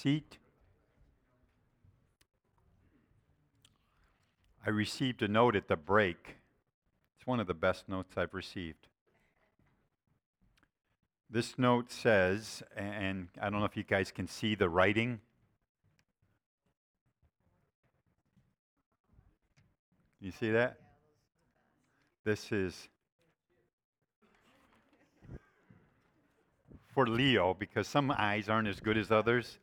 seat. I received a note at the break. It's one of the best notes I've received. This note says, and I don't know if you guys can see the writing. You see that? This is for Leo because some eyes aren't as good as others.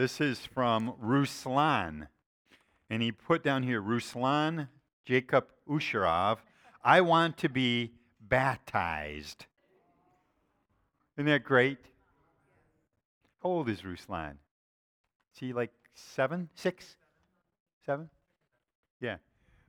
This is from Ruslan. And he put down here Ruslan Jacob Usharov. I want to be baptized. Isn't that great? How old is Ruslan? Is he like seven, six, seven? Yeah.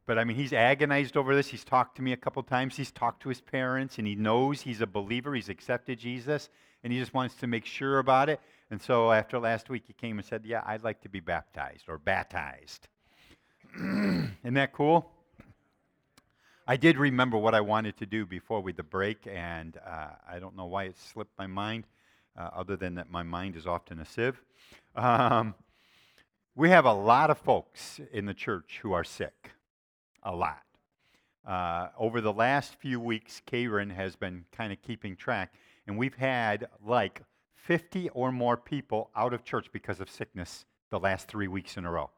But I mean, he's agonized over this. He's talked to me a couple times. He's talked to his parents, and he knows he's a believer. He's accepted Jesus, and he just wants to make sure about it. And so after last week, he came and said, Yeah, I'd like to be baptized or baptized. Isn't that cool? I did remember what I wanted to do before we the break, and uh, I don't know why it slipped my mind, uh, other than that my mind is often a sieve. Um, we have a lot of folks in the church who are sick, a lot. Uh, over the last few weeks, Karen has been kind of keeping track, and we've had like 50 or more people out of church because of sickness the last three weeks in a row.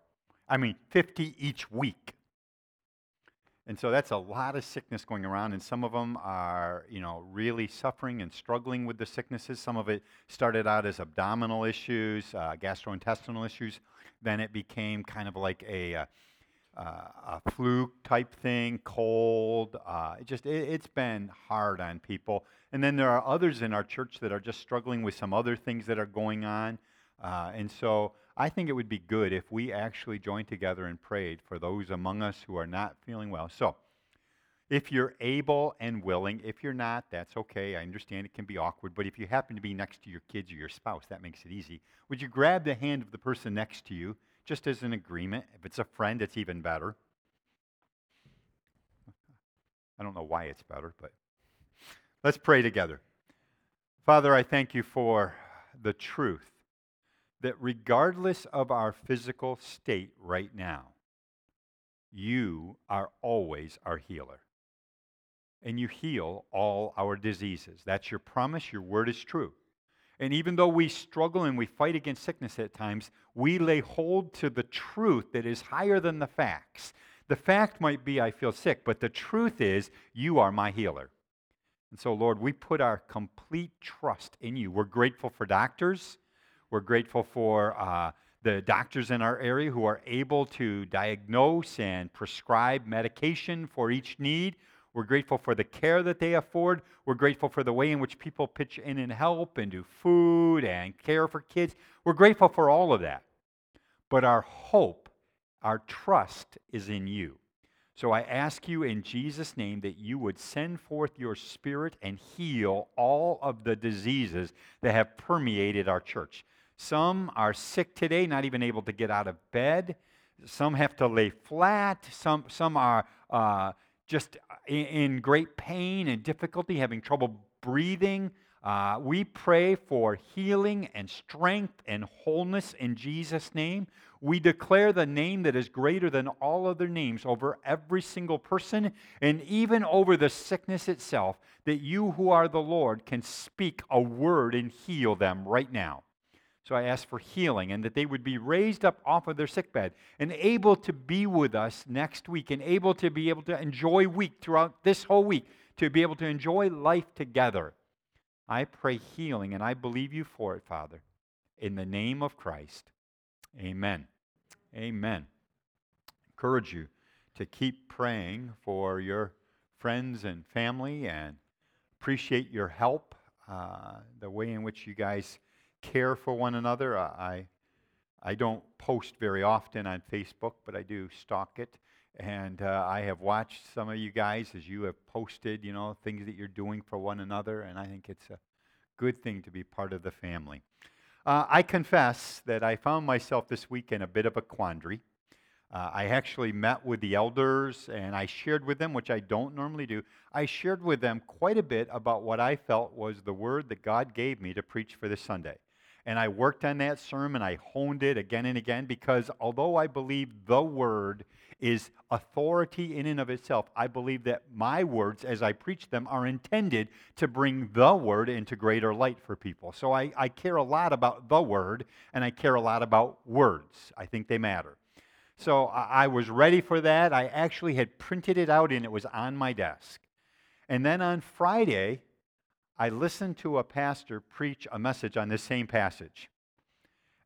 I mean, 50 each week. And so that's a lot of sickness going around, and some of them are, you know, really suffering and struggling with the sicknesses. Some of it started out as abdominal issues, uh, gastrointestinal issues. Then it became kind of like a, uh, uh, a flu type thing, cold. Uh, it just it, it's been hard on people. And then there are others in our church that are just struggling with some other things that are going on. Uh, and so I think it would be good if we actually joined together and prayed for those among us who are not feeling well. So, if you're able and willing, if you're not, that's okay. I understand it can be awkward, but if you happen to be next to your kids or your spouse, that makes it easy. Would you grab the hand of the person next to you just as an agreement? If it's a friend, it's even better. I don't know why it's better, but let's pray together. Father, I thank you for the truth that regardless of our physical state right now, you are always our healer. And you heal all our diseases. That's your promise. Your word is true. And even though we struggle and we fight against sickness at times, we lay hold to the truth that is higher than the facts. The fact might be, I feel sick, but the truth is, you are my healer. And so, Lord, we put our complete trust in you. We're grateful for doctors. We're grateful for uh, the doctors in our area who are able to diagnose and prescribe medication for each need. We're grateful for the care that they afford. We're grateful for the way in which people pitch in and help and do food and care for kids. We're grateful for all of that. But our hope, our trust is in you. So I ask you in Jesus' name that you would send forth your spirit and heal all of the diseases that have permeated our church. Some are sick today, not even able to get out of bed. Some have to lay flat. Some, some are uh, just in, in, great pain and difficulty, having trouble breathing. Uh, we pray for healing and strength and wholeness in Jesus' name. We declare the name that is greater than all other names over every single person and even over the sickness itself, that you who are the Lord can speak a word and heal them right now. So I ask for healing and that they would be raised up off of their sickbed and able to be with us next week and able to be able to enjoy week throughout this whole week, to be able to enjoy life together. I pray healing and I believe you for it, Father. In the name of Christ. Amen. Amen. Encourage you to keep praying for your friends and family and appreciate your help, uh, the way in which you guys care for one another. I, I don't post very often on Facebook, but I do stalk it. And uh, I have watched some of you guys as you have posted, you know, things that you're doing for one another, and I think it's a good thing to be part of the family. Uh, I confess that I found myself this week in a bit of a quandary. Uh, I actually met with the elders and I shared with them, which I don't normally do. I shared with them quite a bit about what I felt was the word that God gave me to preach for this Sunday. And I worked on that sermon. I honed it again and again because although I believe the word is authority in and of itself, I believe that my words, as I preach them, are intended to bring the word into greater light for people. So I, I care a lot about the word and I care a lot about words. I think they matter. So I was ready for that. I actually had printed it out and it was on my desk. And then on Friday, I listened to a pastor preach a message on this same passage.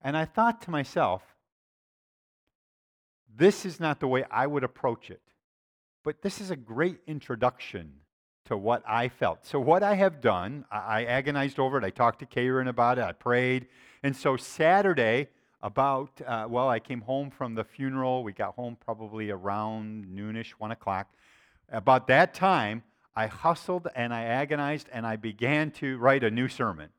And I thought to myself, this is not the way I would approach it. But this is a great introduction to what I felt. So, what I have done, I agonized over it. I talked to Karen about it. I prayed. And so, Saturday, about, uh, well, I came home from the funeral. We got home probably around noonish, one o'clock. About that time, I hustled and I agonized and I began to write a new sermon.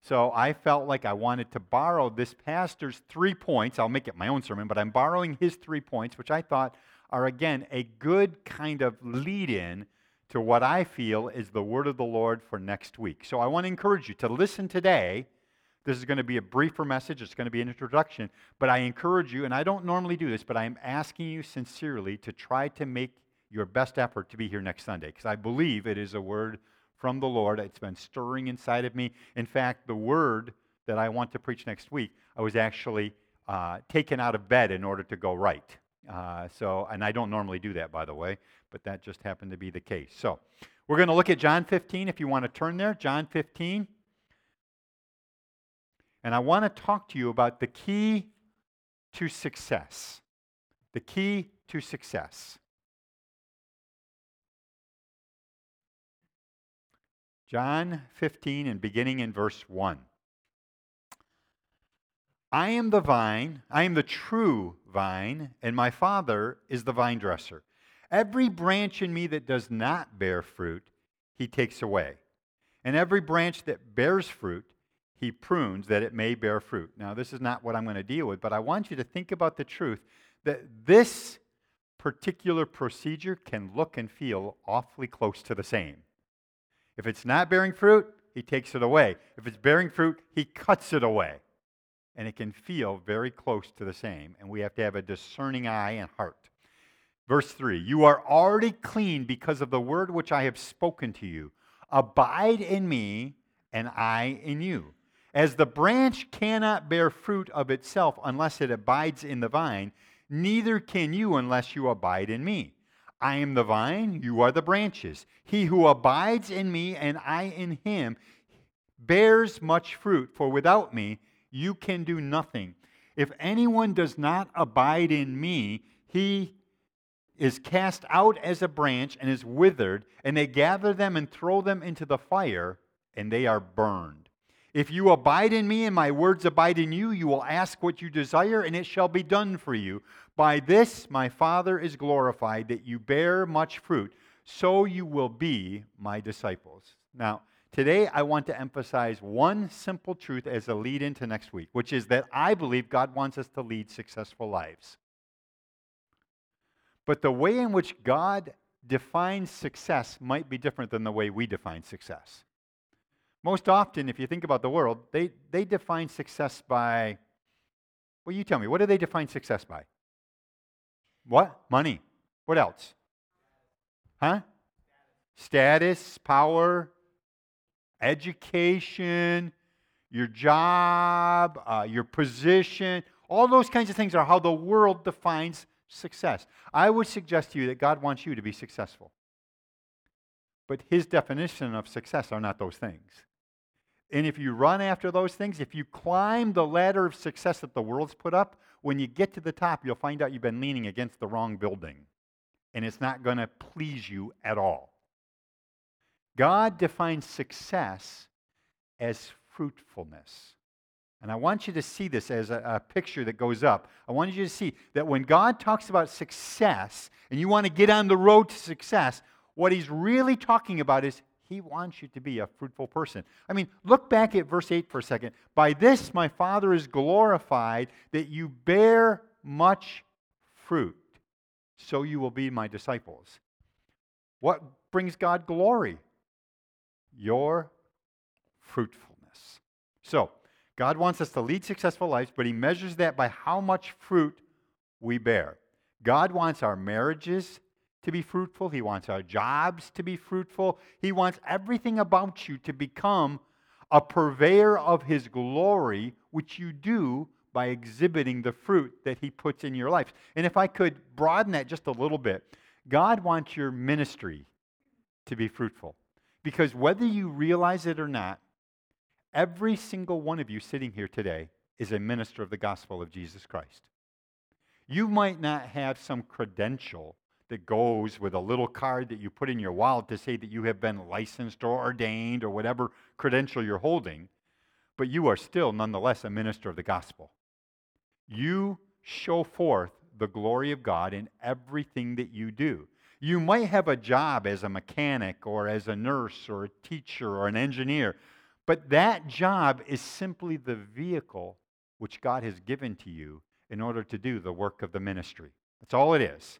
So I felt like I wanted to borrow this pastor's three points. I'll make it my own sermon, but I'm borrowing his three points, which I thought are, again, a good kind of lead in to what I feel is the word of the Lord for next week. So I want to encourage you to listen today this is going to be a briefer message. It's going to be an introduction. But I encourage you, and I don't normally do this, but I am asking you sincerely to try to make your best effort to be here next Sunday because I believe it is a word from the Lord. It's been stirring inside of me. In fact, the word that I want to preach next week, I was actually uh, taken out of bed in order to go write. Uh, so, and I don't normally do that, by the way, but that just happened to be the case. So, we're going to look at John 15 if you want to turn there. John 15. And I want to talk to you about the key to success. The key to success. John 15 and beginning in verse 1. I am the vine, I am the true vine, and my Father is the vine dresser. Every branch in me that does not bear fruit, he takes away. And every branch that bears fruit, he prunes that it may bear fruit. Now, this is not what I'm going to deal with, but I want you to think about the truth that this particular procedure can look and feel awfully close to the same. If it's not bearing fruit, he takes it away. If it's bearing fruit, he cuts it away. And it can feel very close to the same. And we have to have a discerning eye and heart. Verse 3 You are already clean because of the word which I have spoken to you. Abide in me, and I in you. As the branch cannot bear fruit of itself unless it abides in the vine, neither can you unless you abide in me. I am the vine, you are the branches. He who abides in me and I in him bears much fruit, for without me you can do nothing. If anyone does not abide in me, he is cast out as a branch and is withered, and they gather them and throw them into the fire, and they are burned. If you abide in me and my words abide in you, you will ask what you desire, and it shall be done for you. By this my Father is glorified, that you bear much fruit, so you will be my disciples. Now, today I want to emphasize one simple truth as a lead into next week, which is that I believe God wants us to lead successful lives. But the way in which God defines success might be different than the way we define success. Most often, if you think about the world, they, they define success by, well, you tell me, what do they define success by? What? Money. What else? Huh? Status, power, education, your job, uh, your position. All those kinds of things are how the world defines success. I would suggest to you that God wants you to be successful. But his definition of success are not those things. And if you run after those things, if you climb the ladder of success that the world's put up, when you get to the top, you'll find out you've been leaning against the wrong building. And it's not going to please you at all. God defines success as fruitfulness. And I want you to see this as a, a, picture that goes up. I want you to see that when God talks about success and you want to get on the road to success, what he's really talking about is he wants you to be a fruitful person. I mean, look back at verse 8 for a second. By this my Father is glorified that you bear much fruit, so you will be my disciples. What brings God glory? Your fruitfulness. So, God wants us to lead successful lives, but He measures that by how much fruit we bear. God wants our marriages to be fruitful. He wants our jobs to be fruitful. He wants everything about you to become a purveyor of His glory, which you do by exhibiting the fruit that He puts in your life. And if I could broaden that just a little bit, God wants your ministry to be fruitful. Because whether you realize it or not, every single one of you sitting here today is a minister of the gospel of Jesus Christ. You might not have some credential that goes with a little card that you put in your wallet to say that you have been licensed or ordained or whatever credential you're holding, but you are still nonetheless a minister of the gospel. You show forth the glory of God in everything that you do. You might have a job as a mechanic or as a nurse or a teacher or an engineer, but that job is simply the vehicle which God has given to you in order to do the work of the ministry. That's all it is.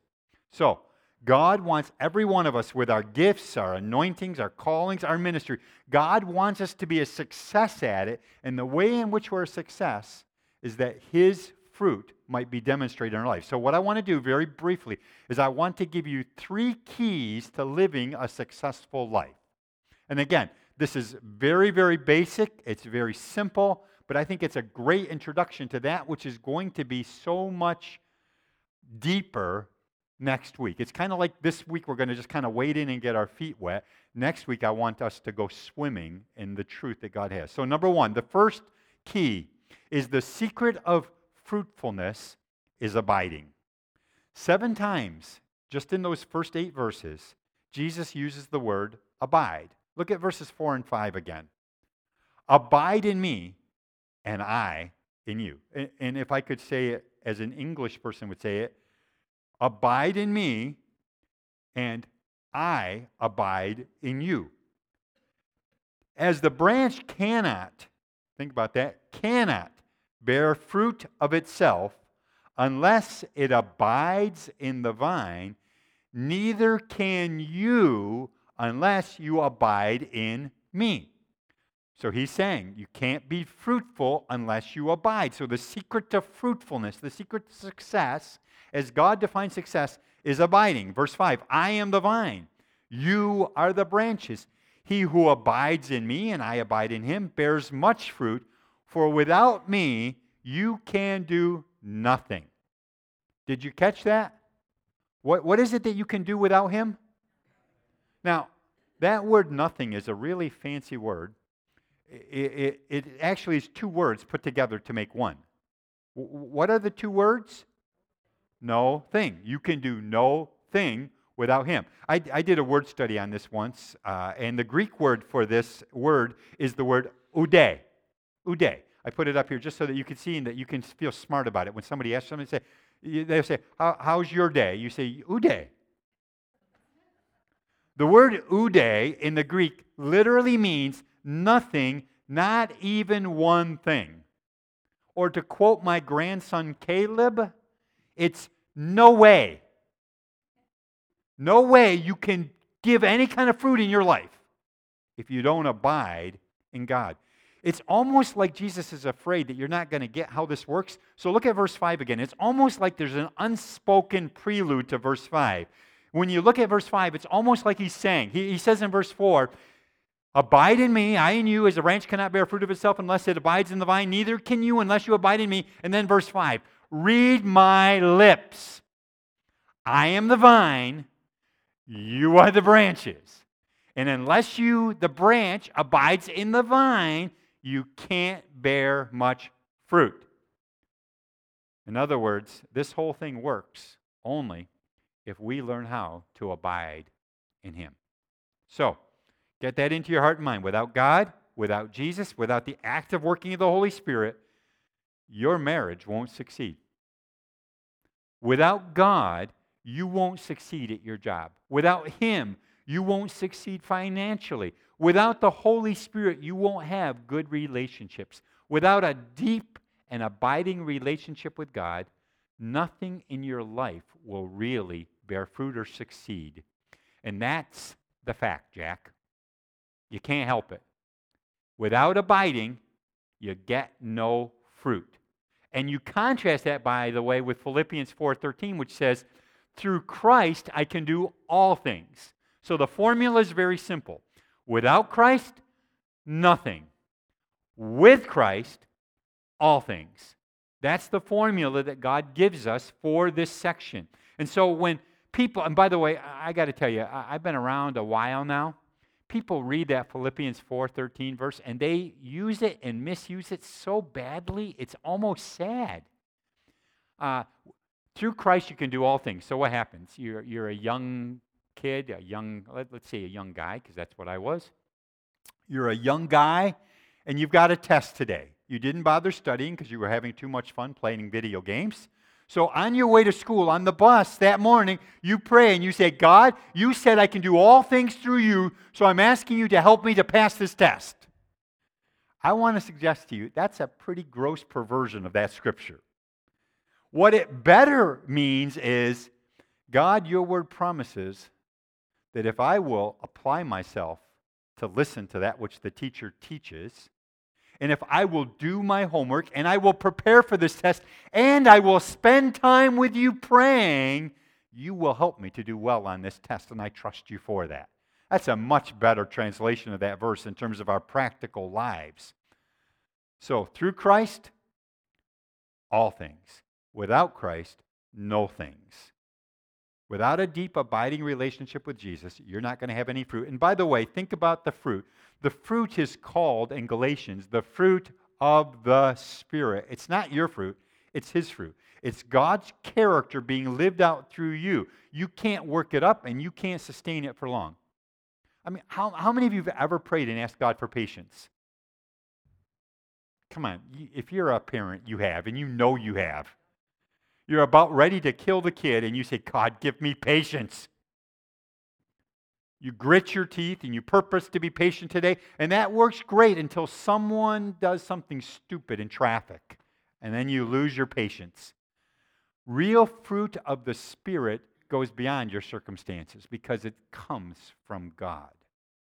So, God wants every one of us with our gifts, our anointings, our callings, our ministry. God wants us to be a success at it. And the way in which we're a success is that His fruit might be demonstrated in our life. So, what I want to do very briefly is I want to give you three keys to living a successful life. And again, this is very, very basic, it's very simple, but I think it's a great introduction to that which is going to be so much deeper next week. It's kind of like this week we're going to just kind of wade in and get our feet wet. Next week I want us to go swimming in the truth that God has. So, number one, the first key is the secret of fruitfulness is abiding. Seven times, just in those first eight verses, Jesus uses the word abide. Look at verses 4 and 5 again. Abide in me, and I in you. And if I could say it as an English person would say it, abide in me, and I abide in you. As the branch cannot, think about that, cannot bear fruit of itself unless it abides in the vine, neither can you unless you abide in me. So he's saying you can't be fruitful unless you abide. So the secret to fruitfulness, the secret to success, as God defines success, is abiding. Verse 5 I am the vine, you are the branches. He who abides in me and I abide in him bears much fruit, for without me you can do nothing. Did you catch that? What, what is it that you can do without him? Now, that word nothing is a really fancy word. It, it, actually is two words put together to make one. what are the two words? No thing. You can do no thing without him. I, I did a word study on this once, uh, and the Greek word for this word is the word ude. Ude. I put it up here just so that you can see and that you can feel smart about it. When somebody asks somebody, say, they say, How, How's your day? You say, Ude. The word ude in the Greek literally means nothing, not even one thing. Or to quote my grandson Caleb, it's no way. No way you can give any kind of fruit in your life if you don't abide in God. It's almost like Jesus is afraid that you're not going to get how this works. So look at verse 5 again. It's almost like there's an unspoken prelude to verse 5. When you look at verse 5, it's almost like he's saying, he, he says in verse 4, Abide in me, I in you, as a branch cannot bear fruit of itself unless it abides in the vine, neither can you unless you abide in me. And then verse 5 Read my lips. I am the vine, you are the branches. And unless you, the branch, abides in the vine, you can't bear much fruit. In other words, this whole thing works only if we learn how to abide in Him. So, get that into your heart and mind. Without God, without Jesus, without the active working of the Holy Spirit, your marriage won't succeed. Without God, you won't succeed at your job. Without Him, you won't succeed financially. Without the Holy Spirit, you won't have good relationships. Without a deep and abiding relationship with God, nothing in your life will really bear fruit or succeed. And that's the fact, Jack. You can't help it. Without abiding, you get no fruit. And you contrast that, by the way, with Philippians 4:13, which says, "Through Christ I can do all things." So the formula is very simple. Without Christ, nothing. With Christ, all things. That's the formula that God gives us for this section. And so when people, and by the way, I, got to tell you, I've been around a while now. People read that Philippians 4:13 verse and they use it and misuse it so badly, it's almost sad. Uh, through Christ, you can do all things. So what happens? You're, you're a young kid, a young, let, let's say a young guy, because that's what I was. You're a young guy, and you've got a test today. You didn't bother studying because you were having too much fun playing video games. So, on your way to school, on the bus that morning, you pray and you say, God, you said I can do all things through you, so I'm asking you to help me to pass this test. I want to suggest to you that's a pretty gross perversion of that scripture. What it better means is, God, your word promises that if I will apply myself to listen to that which the teacher teaches, and if I will do my homework and I will prepare for this test and I will spend time with you praying, you will help me to do well on this test, and I trust you for that. That's a much better translation of that verse in terms of our practical lives. So, through Christ, all things. Without Christ, no things. Without a deep, abiding relationship with Jesus, you're not going to have any fruit. And by the way, think about the fruit. The fruit is called in Galatians the fruit of the Spirit. It's not your fruit, it's His fruit. It's God's character being lived out through you. You can't work it up and you can't sustain it for long. I mean, how, how many of you have ever prayed and asked God for patience? Come on, if you're a parent, you have, and you know you have. You're about ready to kill the kid, and you say, God, give me patience. You grit your teeth and you purpose to be patient today, and that works great until someone does something stupid in traffic, and then you lose your patience. Real fruit of the Spirit goes beyond your circumstances because it comes from God.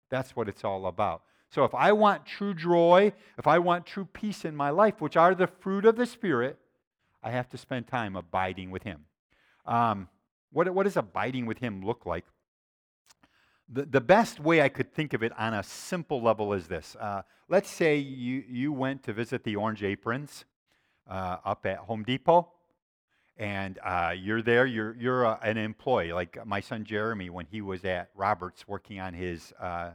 That's what it's all about. So if I want true joy, if I want true peace in my life, which are the fruit of the Spirit, I have to spend time abiding with Him. Um, what, what does abiding with Him look like? The, the best way I could think of it on a simple level is this. Uh, let's say you, you went to visit the Orange Aprons uh, up at Home Depot, and uh, you're there, you're, you're a, an employee, like my son Jeremy, when he was at Roberts working on his uh,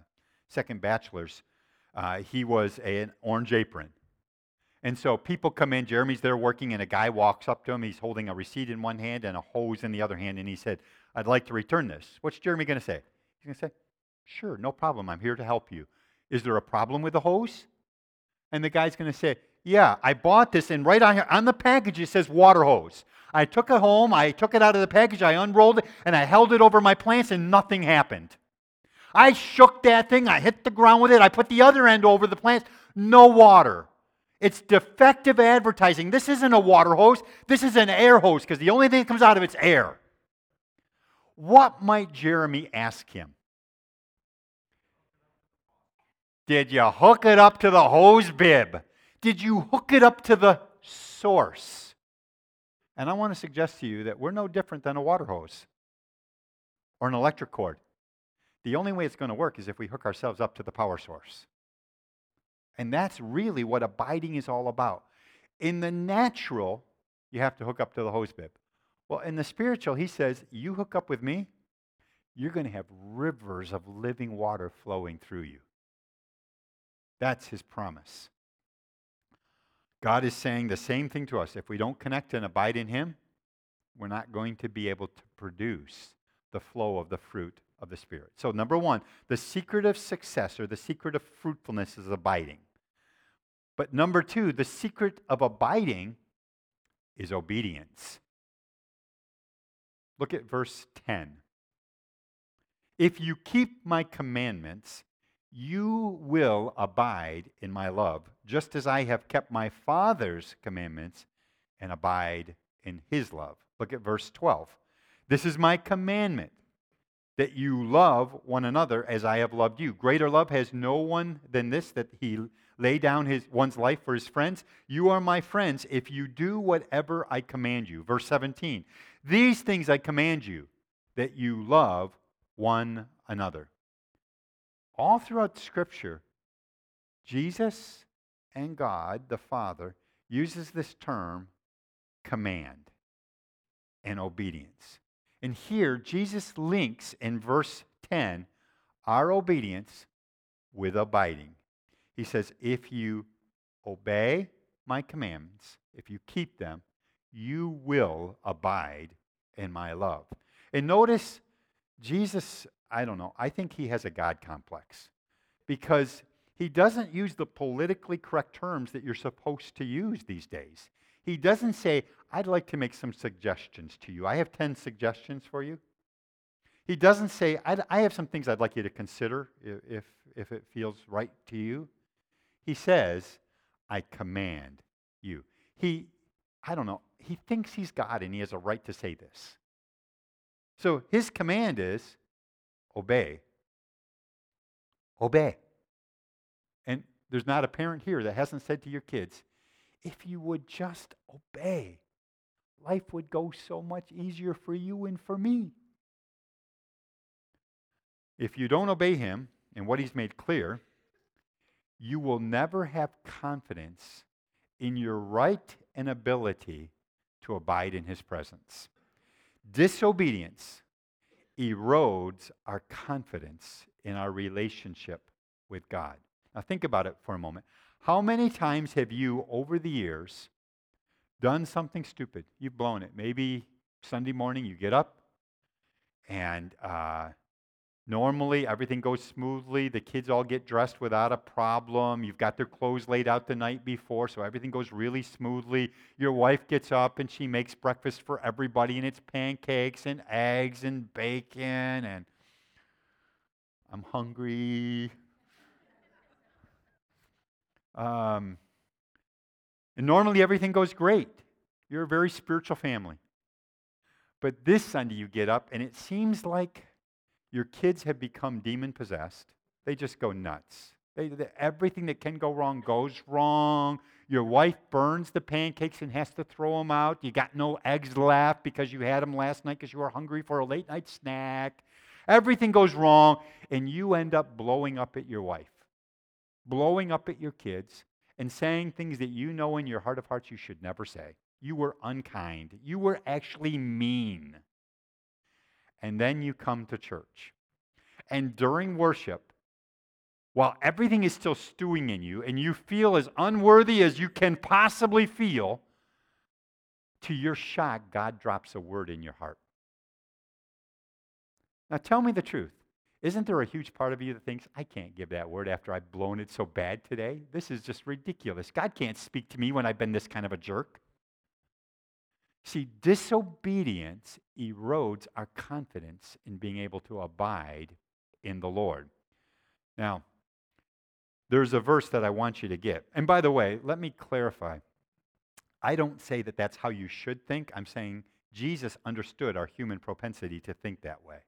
second bachelor's, uh, he was a, an Orange Apron. And so people come in, Jeremy's there working, and a guy walks up to him. He's holding a receipt in one hand and a hose in the other hand, and he said, I'd like to return this. What's Jeremy going to say? He's going to say, Sure, no problem. I'm here to help you. Is there a problem with the hose? And the guy's going to say, Yeah, I bought this, and right on, here, on the package it says water hose. I took it home, I took it out of the package, I unrolled it, and I held it over my plants, and nothing happened. I shook that thing, I hit the ground with it, I put the other end over the plants, no water. It's defective advertising. This isn't a water hose, this is an air hose because the only thing that comes out of it's air. What might Jeremy ask him? Did you hook it up to the hose bib? Did you hook it up to the source? And I want to suggest to you that we're no different than a water hose or an electric cord. The only way it's going to work is if we hook ourselves up to the power source. And that's really what abiding is all about. In the natural, you have to hook up to the hose bib. Well, in the spiritual, he says, You hook up with me, you're going to have rivers of living water flowing through you. That's his promise. God is saying the same thing to us. If we don't connect and abide in him, we're not going to be able to produce the flow of the fruit of the Spirit. So, number one, the secret of success or the secret of fruitfulness is abiding. But number two, the secret of abiding is obedience. Look at verse 10. If you keep my commandments, you will abide in my love, just as I have kept my Father's commandments and abide in his love. Look at verse 12. This is my commandment that you love one another as I have loved you. Greater love has no one than this that he lay down his one's life for his friends. You are my friends if you do whatever I command you. Verse 17. These things I command you that you love one another. All throughout scripture, Jesus and God the Father uses this term command and obedience. And here, Jesus links in verse 10 our obedience with abiding. He says, If you obey my commandments, if you keep them, you will abide in my love. And notice, Jesus, I don't know, I think he has a God complex because he doesn't use the politically correct terms that you're supposed to use these days. He doesn't say, I'd like to make some suggestions to you. I have 10 suggestions for you. He doesn't say, I have some things I'd like you to consider if, if it feels right to you. He says, I command you. He, I don't know, he thinks he's God and he has a right to say this. So his command is obey. Obey. And there's not a parent here that hasn't said to your kids, if you would just obey, life would go so much easier for you and for me. If you don't obey him and what he's made clear, you will never have confidence in your right and ability to abide in his presence. Disobedience erodes our confidence in our relationship with God. Now, think about it for a moment. How many times have you, over the years, done something stupid? You've blown it. Maybe Sunday morning you get up and uh, normally everything goes smoothly. The kids all get dressed without a problem. You've got their clothes laid out the night before, so everything goes really smoothly. Your wife gets up and she makes breakfast for everybody, and it's pancakes and eggs and bacon and I'm hungry. Um, and normally everything goes great. You're a very spiritual family. But this Sunday you get up and it seems like your kids have become demon possessed. They just go nuts. They, they, everything that can go wrong goes wrong. Your wife burns the pancakes and has to throw them out. You got no eggs left because you had them last night because you were hungry for a late night snack. Everything goes wrong, and you end up blowing up at your wife blowing up at your kids, and saying things that you know in your heart of hearts you should never say. You were unkind. You were actually mean. And then you come to church. And during worship, while everything is still stewing in you and you feel as unworthy as you can possibly feel, to your shock, God drops a word in your heart. Now tell me the truth. Isn't there a huge part of you that thinks, I can't give that word after I've blown it so bad today? This is just ridiculous. God can't speak to me when I've been this kind of a jerk. See, disobedience erodes our confidence in being able to abide in the Lord. Now, there's a verse that I want you to get. And by the way, let me clarify. I don't say that that's how you should think. I'm saying Jesus understood our human propensity to think that way.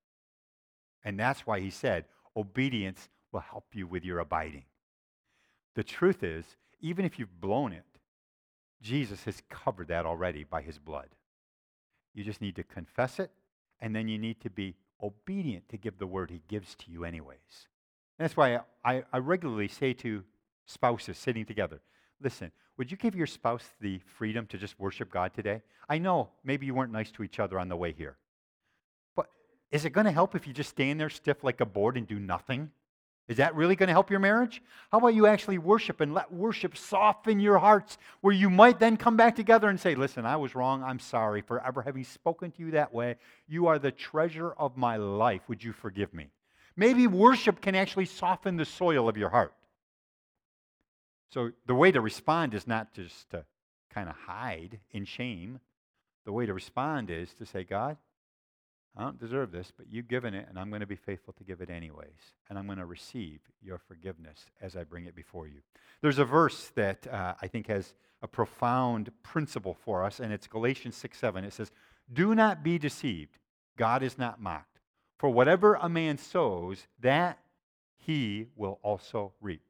And that's why he said, obedience will help you with your abiding. The truth is, even if you've blown it, Jesus has covered that already by his blood. You just need to confess it, and then you need to be obedient to give the word he gives to you, anyways. And that's why I, I regularly say to spouses sitting together listen, would you give your spouse the freedom to just worship God today? I know maybe you weren't nice to each other on the way here, but is it going to help if you just stand there stiff like a board and do nothing? Is that really going to help your marriage? How about you actually worship and let worship soften your hearts, where you might then come back together and say, Listen, I was wrong. I'm sorry for ever having spoken to you that way. You are the treasure of my life. Would you forgive me? Maybe worship can actually soften the soil of your heart. So the way to respond is not just to kind of hide in shame. The way to respond is to say, God, I don't deserve this, but you've given it, and I'm going to be faithful to give it anyways. And I'm going to receive your forgiveness as I bring it before you. There's a verse that uh, I think has a profound principle for us, and it's Galatians 6 7. It says, Do not be deceived. God is not mocked. For whatever a man sows, that he will also reap.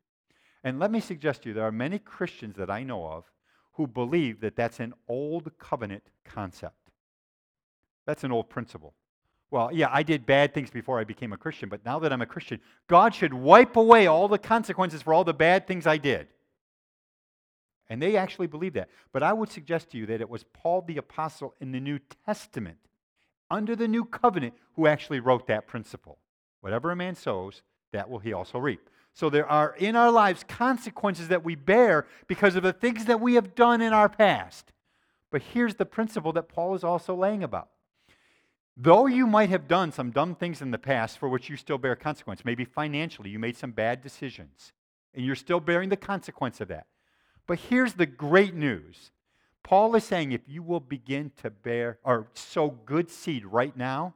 And let me suggest to you, there are many Christians that I know of who believe that that's an old covenant concept. That's an old principle. Well, yeah, I did bad things before I became a Christian, but now that I'm a Christian, God should wipe away all the consequences for all the bad things I did. And they actually believe that. But I would suggest to you that it was Paul the Apostle in the New Testament, under the new covenant, who actually wrote that principle. Whatever a man sows, that will he also reap. So there are in our lives consequences that we bear because of the things that we have done in our past. But here's the principle that Paul is also laying about Though you might have done some dumb things in the past for which you still bear consequence, maybe financially, you made some bad decisions, and you're still bearing the consequence of that. But here's the great news Paul is saying if you will begin to bear or sow good seed right now,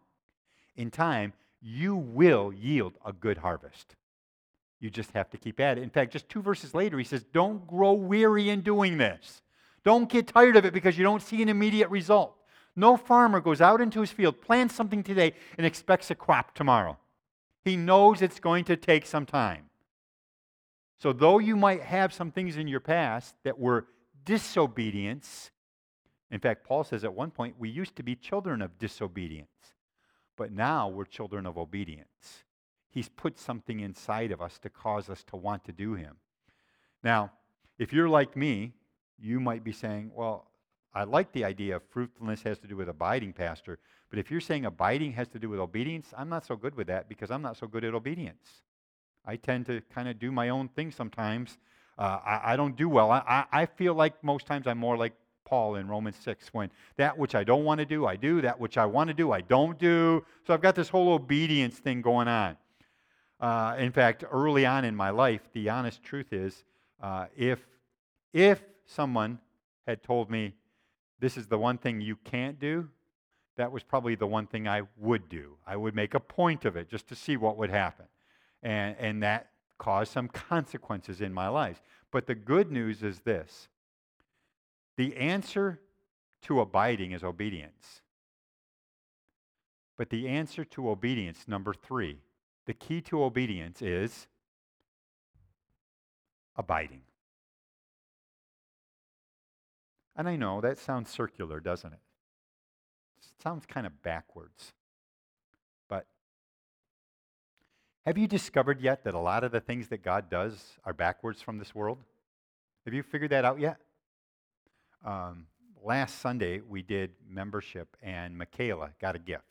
in time, you will yield a good harvest. You just have to keep at it. In fact, just two verses later, he says, Don't grow weary in doing this. Don't get tired of it because you don't see an immediate result. No farmer goes out into his field, plants something today, and expects a crop tomorrow. He knows it's going to take some time. So, though you might have some things in your past that were disobedience, in fact, Paul says at one point, we used to be children of disobedience, but now we're children of obedience. He's put something inside of us to cause us to want to do Him. Now, if you're like me, you might be saying, well, I like the idea of fruitfulness has to do with abiding, Pastor. But if you're saying abiding has to do with obedience, I'm not so good with that because I'm not so good at obedience. I tend to kind of do my own thing sometimes. Uh, I, I, don't do well. I, I feel like most times I'm more like Paul in Romans 6 when that which I don't want to do, I do. That which I want to do, I don't do. So I've got this whole obedience thing going on. Uh, in fact, early on in my life, the honest truth is uh, if, if someone had told me, this is the one thing you can't do, that was probably the one thing I would do. I would make a point of it just to see what would happen. And, and that caused some consequences in my life. But the good news is this the answer to abiding is obedience. But the answer to obedience, number three, the key to obedience is abiding. And I know that sounds circular, doesn't it? It sounds kind of backwards. But have you discovered yet that a lot of the things that God does are backwards from this world? Have you figured that out yet? Um, last Sunday, we did membership, and Michaela got a gift.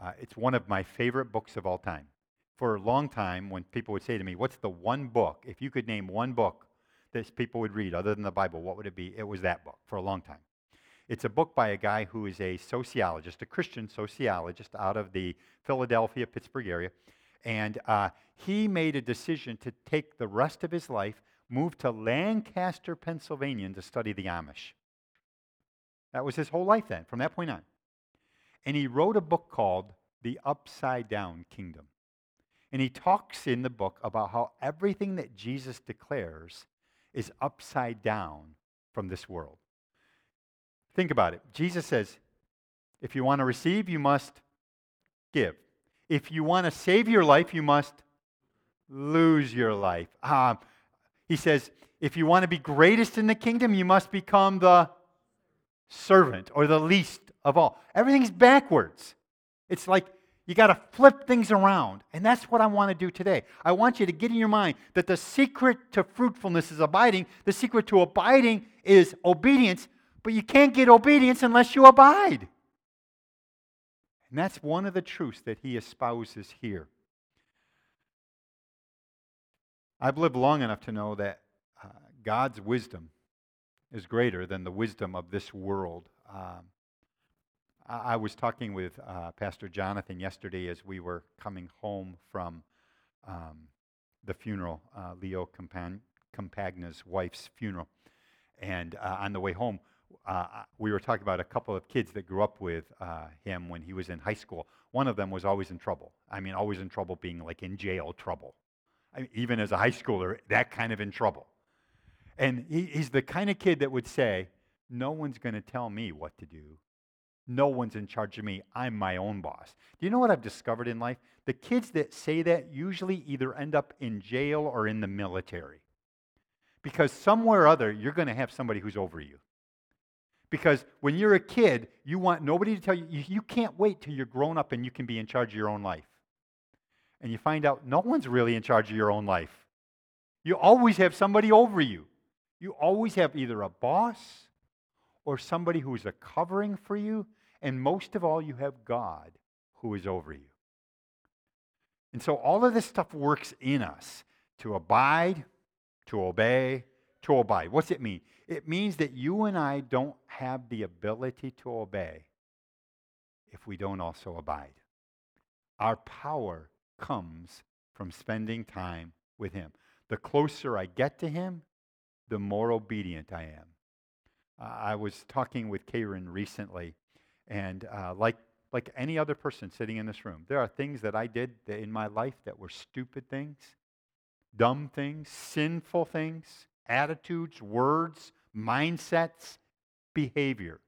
Uh, it's one of my favorite books of all time. For a long time, when people would say to me, What's the one book? If you could name one book people would read other than the Bible, what would it be? It was that book for a long time. It's a book by a guy who is a sociologist, a Christian sociologist out of the Philadelphia, Pittsburgh area. And uh, he made a decision to take the rest of his life, move to Lancaster, Pennsylvania, to study the Amish. That was his whole life then, from that point on. And he wrote a book called The Upside Down Kingdom. And he talks in the book about how everything that Jesus declares is upside down from this world. Think about it. Jesus says, if you want to receive, you must give. If you want to save your life, you must lose your life. Uh, he says, if you want to be greatest in the kingdom, you must become the servant or the least of all. Everything's backwards. It's like you got to flip things around. And that's what I want to do today. I want you to get in your mind that the secret to fruitfulness is abiding, the secret to abiding is obedience, but you can't get obedience unless you abide. And that's one of the truths that he espouses here. I've lived long enough to know that uh, God's wisdom is greater than the wisdom of this world. Um, I was talking with uh, Pastor Jonathan yesterday as we were coming home from um, the funeral, uh, Leo Campagna's wife's funeral. And uh, on the way home, uh, we were talking about a couple of kids that grew up with uh, him when he was in high school. One of them was always in trouble. I mean, always in trouble, being like in jail trouble. I mean, even as a high schooler, that kind of in trouble. And he, he's the kind of kid that would say, No one's going to tell me what to do. No one's in charge of me. I'm my own boss. Do you know what I've discovered in life? The kids that say that usually either end up in jail or in the military. Because somewhere or other, you're going to have somebody who's over you. Because when you're a kid, you want nobody to tell you, you, can't wait till you're grown up and you can be in charge of your own life. And you find out no one's really in charge of your own life. You always have somebody over you. You always have either a boss or somebody who is a covering for you. And most of all, you have God who is over you. And so all of this stuff works in us to abide, to obey, to abide. What's it mean? It means that you and I don't have the ability to obey if we don't also abide. Our power comes from spending time with Him. The closer I get to Him, the more obedient I am. Uh, I was talking with Karen recently, and uh, like, like any other person sitting in this room, there are things that I did in my life that were stupid things, dumb things, sinful things, attitudes, words, mindsets, behavior.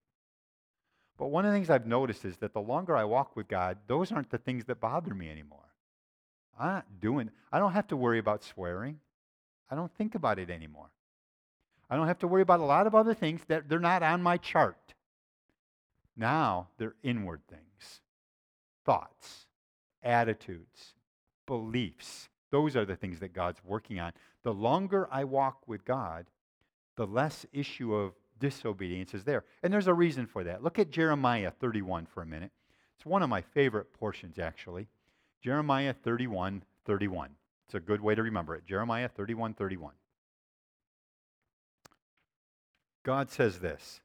But one of the things I've noticed is that the longer I walk with God, those aren't the things that bother me anymore. I'm not doing, I don't have to worry about swearing. I don't think about it anymore. I don't have to worry about a lot of other things that they're not on my chart. Now they're inward things thoughts, attitudes, beliefs. Those are the things that God's working on. The longer I walk with God, the less issue of disobedience is there. And there's a reason for that. Look at Jeremiah 31 for a minute. It's one of my favorite portions, actually. Jeremiah 31 31. It's a good way to remember it. Jeremiah 31 31. God says this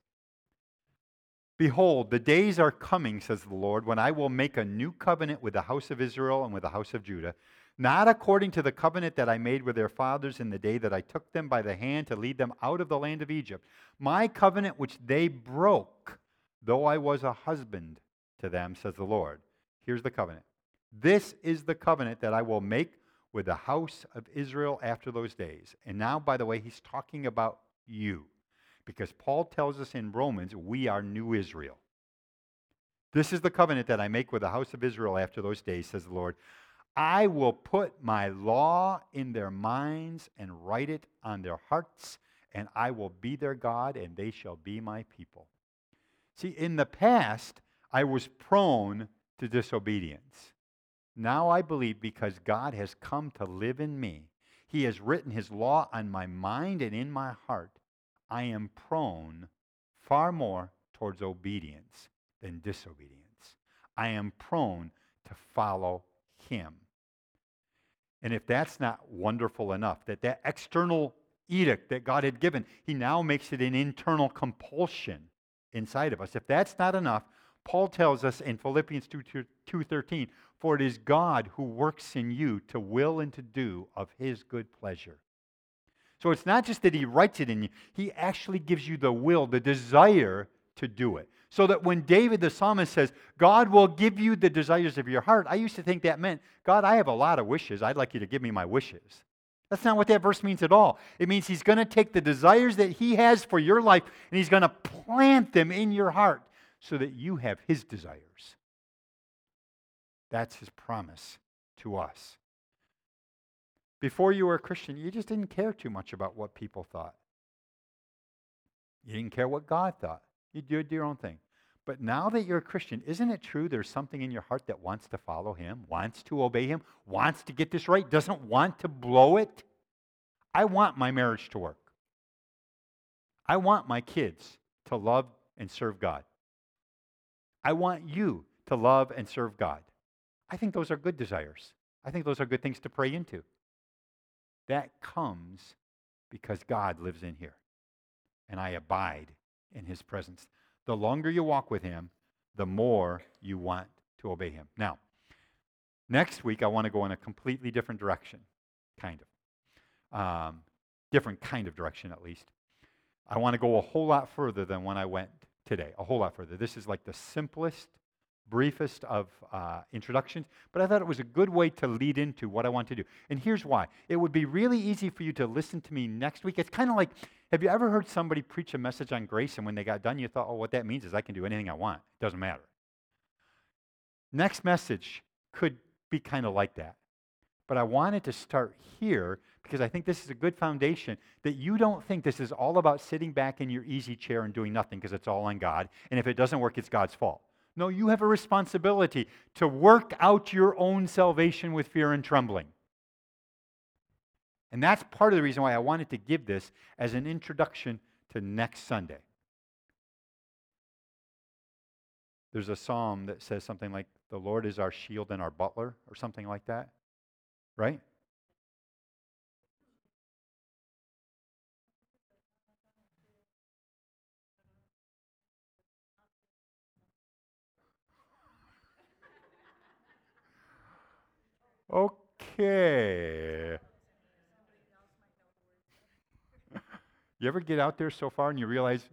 Behold, the days are coming, says the Lord, when I will make a new covenant with the house of Israel and with the house of Judah, not according to the covenant that I made with their fathers in the day that I took them by the hand to lead them out of the land of Egypt. My covenant which they broke, though I was a husband to them, says the Lord. Here's the covenant. This is the covenant that I will make with the house of Israel after those days. And now, by the way, he's talking about you. Because Paul tells us in Romans, we are new Israel. This is the covenant that I make with the house of Israel after those days, says the Lord. I will put my law in their minds and write it on their hearts, and I will be their God, and they shall be my people. See, in the past, I was prone to disobedience. Now I believe because God has come to live in me, He has written His law on my mind and in my heart. I am prone far more towards obedience than disobedience. I am prone to follow Him. And if that's not wonderful enough, that that external edict that God had given, he now makes it an internal compulsion inside of us. If that's not enough, Paul tells us in Philippians 2:13, "For it is God who works in you to will and to do of his good pleasure." So it's not just that he writes it in you, he actually gives you the will, the desire to do it. So that when David the psalmist says, God will give you the desires of your heart, I used to think that meant, God, I have a lot of wishes. I'd like you to give me my wishes. That's not what that verse means at all. It means he's going to take the desires that he has for your life and he's going to plant them in your heart so that you have his desires. That's his promise to us. Before you were a Christian, you just didn't care too much about what people thought. You didn't care what God thought. You did your own thing. But now that you're a Christian, isn't it true there's something in your heart that wants to follow him, wants to obey him, wants to get this right, doesn't want to blow it? I want my marriage to work. I want my kids to love and serve God. I want you to love and serve God. I think those are good desires. I think those are good things to pray into. That comes because God lives in here and I abide in his presence. The longer you walk with him, the more you want to obey him. Now, next week, I want to go in a completely different direction, kind of. Um, different kind of direction, at least. I want to go a whole lot further than when I went today, a whole lot further. This is like the simplest, briefest of uh, introductions, but I thought it was a good way to lead into what I want to do. And here's why it would be really easy for you to listen to me next week. It's kind of like have you ever heard somebody preach a message on grace and when they got done, you thought, oh, what that means is I can do anything I want? It doesn't matter. Next message could be kind of like that. But I wanted to start here because I think this is a good foundation that you don't think this is all about sitting back in your easy chair and doing nothing because it's all on God. And if it doesn't work, it's God's fault. No, you have a responsibility to work out your own salvation with fear and trembling. And that's part of the reason why I wanted to give this as an introduction to next Sunday. There's a psalm that says something like, The Lord is our shield and our butler, or something like that, right? Okay. You ever get out there so far and you realize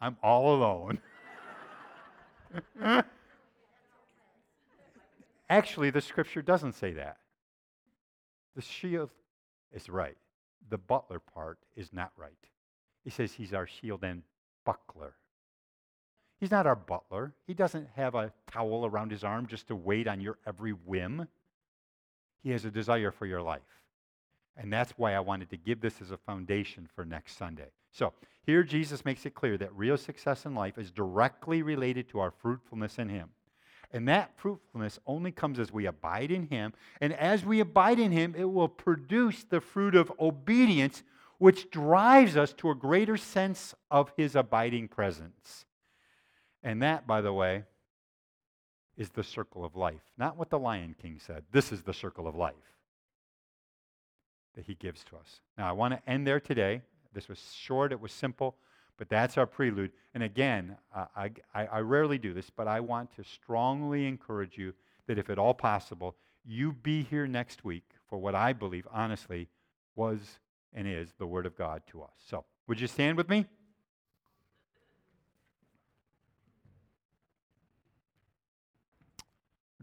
I'm all alone? Actually, the scripture doesn't say that. The shield is right. The butler part is not right. He says he's our shield and buckler. He's not our butler. He doesn't have a towel around his arm just to wait on your every whim. He has a desire for your life. And that's why I wanted to give this as a foundation for next Sunday. So, here Jesus makes it clear that real success in life is directly related to our fruitfulness in Him. And that fruitfulness only comes as we abide in Him. And as we abide in Him, it will produce the fruit of obedience, which drives us to a greater sense of His abiding presence. And that, by the way, is the circle of life. Not what the Lion King said. This is the circle of life that he gives to us. Now, I want to end there today. This was short, it was simple, but that's our prelude. And again, I, I, I rarely do this, but I want to strongly encourage you that if at all possible, you be here next week for what I believe, honestly, was and is the Word of God to us. So, would you stand with me?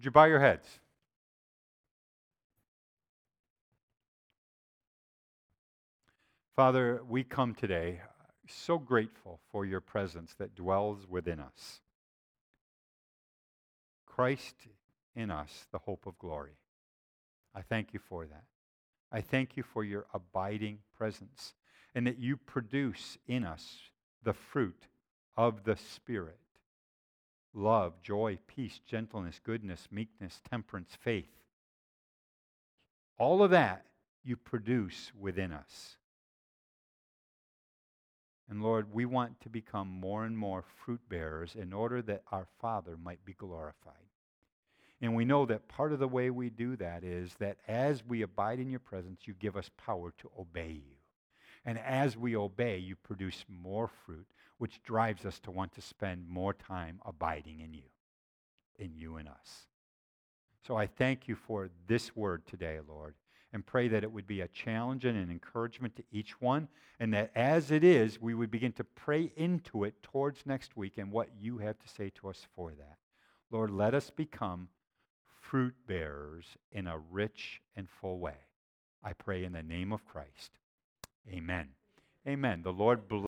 Would you bow your heads? Father, we come today so grateful for your presence that dwells within us. Christ in us, the hope of glory. I thank you for that. I thank you for your abiding presence and that you produce in us the fruit of the Spirit love, joy, peace, gentleness, goodness, meekness, temperance, faith. All of that you produce within us. And Lord, we want to become more and more fruit bearers in order that our Father might be glorified. And we know that part of the way we do that is that as we abide in your presence, you give us power to obey you. And as we obey, you produce more fruit, which drives us to want to spend more time abiding in you, in you and us. So I thank you for this word today, Lord, and pray that it would be a challenge and an encouragement to each one, and that as it is, we would begin to pray into it towards next week and what you have to say to us for that. Lord, let us become fruit bearers in a rich and full way. I pray in the name of Christ. Amen. Amen. The Lord bless.